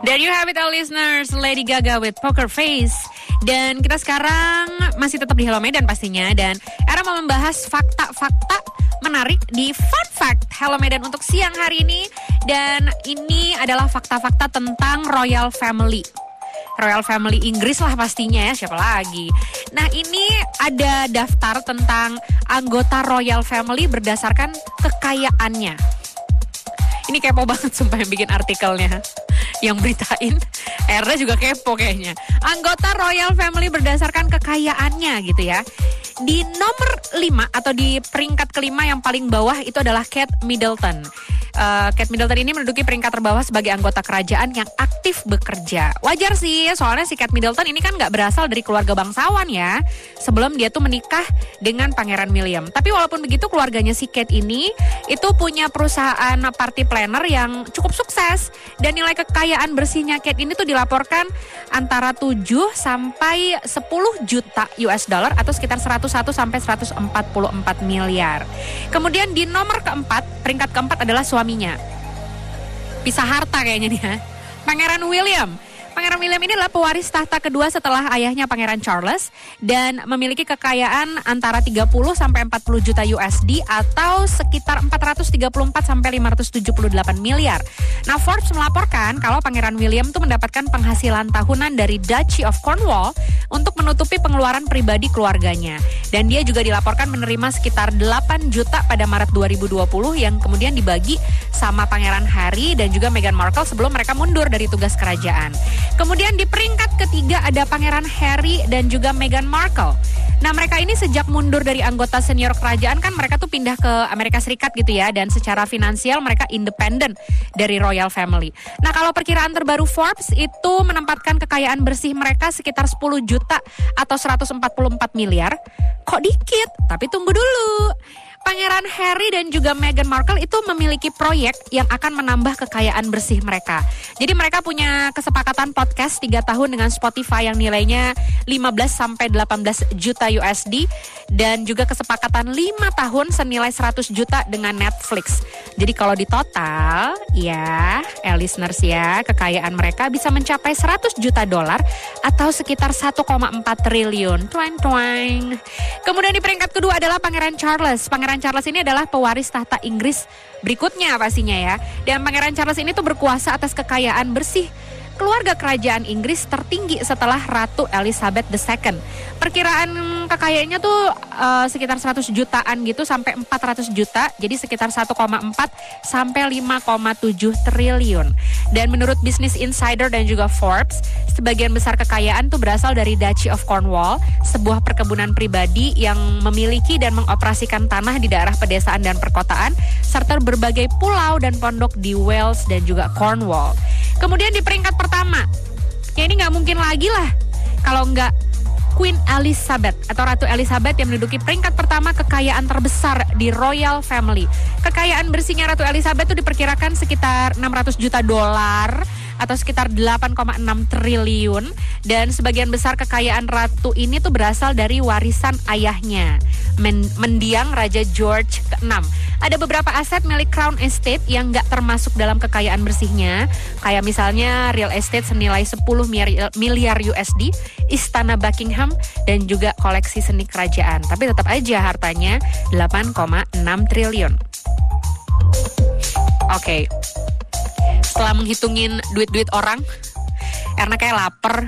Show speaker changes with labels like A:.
A: There you have it all listeners, Lady Gaga with Poker Face. Dan kita sekarang masih tetap di Hello Medan pastinya dan era mau membahas fakta-fakta menarik di Fun Fact Hello Medan untuk siang hari ini dan ini adalah fakta-fakta tentang Royal Family. Royal Family Inggris lah pastinya ya, siapa lagi. Nah ini ada daftar tentang anggota Royal Family berdasarkan kekayaannya. Ini kepo banget sumpah yang bikin artikelnya yang beritain Erna juga kepo kayaknya. Anggota Royal Family berdasarkan kekayaannya gitu ya. Di nomor 5 atau di peringkat kelima yang paling bawah itu adalah Kate Middleton uh, Kate Middleton ini menduduki peringkat terbawah sebagai anggota kerajaan yang bekerja. Wajar sih, soalnya si Kate Middleton ini kan nggak berasal dari keluarga bangsawan ya. Sebelum dia tuh menikah dengan Pangeran William. Tapi walaupun begitu keluarganya si Kate ini itu punya perusahaan party planner yang cukup sukses dan nilai kekayaan bersihnya Kate ini tuh dilaporkan antara 7 sampai 10 juta US dollar atau sekitar 101 sampai 144 miliar. Kemudian di nomor keempat, peringkat keempat adalah suami suaminya. Pisah harta kayaknya nih. Pangeran William Pangeran William ini adalah pewaris tahta kedua setelah ayahnya Pangeran Charles dan memiliki kekayaan antara 30 sampai 40 juta USD atau sekitar 434 sampai 578 miliar. Nah, Forbes melaporkan kalau Pangeran William tuh mendapatkan penghasilan tahunan dari Duchy of Cornwall untuk menutupi pengeluaran pribadi keluarganya. Dan dia juga dilaporkan menerima sekitar 8 juta pada Maret 2020 yang kemudian dibagi sama Pangeran Harry dan juga Meghan Markle sebelum mereka mundur dari tugas kerajaan. Kemudian di peringkat ketiga ada Pangeran Harry dan juga Meghan Markle. Nah mereka ini sejak mundur dari anggota senior kerajaan kan mereka tuh pindah ke Amerika Serikat gitu ya dan secara finansial mereka independen dari royal family. Nah kalau perkiraan terbaru Forbes itu menempatkan kekayaan bersih mereka sekitar 10 juta atau 144 miliar. Kok dikit? Tapi tunggu dulu. Pangeran Harry dan juga Meghan Markle itu memiliki proyek yang akan menambah kekayaan bersih mereka. Jadi mereka punya kesepakatan podcast 3 tahun dengan Spotify yang nilainya 15 sampai 18 juta USD dan juga kesepakatan 5 tahun senilai 100 juta dengan Netflix. Jadi kalau di total ya, eh, listeners ya, kekayaan mereka bisa mencapai 100 juta dolar atau sekitar 1,4 triliun. Twang twang. Kemudian di peringkat kedua adalah Pangeran Charles. Pangeran Pangeran Charles ini adalah pewaris tahta Inggris berikutnya pastinya ya. Dan Pangeran Charles ini tuh berkuasa atas kekayaan bersih keluarga kerajaan Inggris tertinggi setelah Ratu Elizabeth II. Perkiraan kekayaannya tuh uh, sekitar 100 jutaan gitu sampai 400 juta, jadi sekitar 1,4 sampai 5,7 triliun. Dan menurut Business Insider dan juga Forbes, sebagian besar kekayaan tuh berasal dari Duchy of Cornwall, sebuah perkebunan pribadi yang memiliki dan mengoperasikan tanah di daerah pedesaan dan perkotaan, serta berbagai pulau dan pondok di Wales dan juga Cornwall. Kemudian di peringkat pertama, ya ini nggak mungkin lagi lah kalau nggak Queen Elizabeth atau Ratu Elizabeth yang menduduki peringkat pertama kekayaan terbesar di Royal Family. Kekayaan bersihnya Ratu Elizabeth itu diperkirakan sekitar 600 juta dolar atau sekitar 8,6 triliun dan sebagian besar kekayaan ratu ini tuh berasal dari warisan ayahnya mendiang Raja George ke-6. Ada beberapa aset milik Crown Estate yang nggak termasuk dalam kekayaan bersihnya, kayak misalnya real estate senilai 10 miliar USD, istana Buckingham, dan juga koleksi seni kerajaan. Tapi tetap aja hartanya 8,6 triliun. Oke, okay setelah menghitungin duit-duit orang, karena kayak lapar,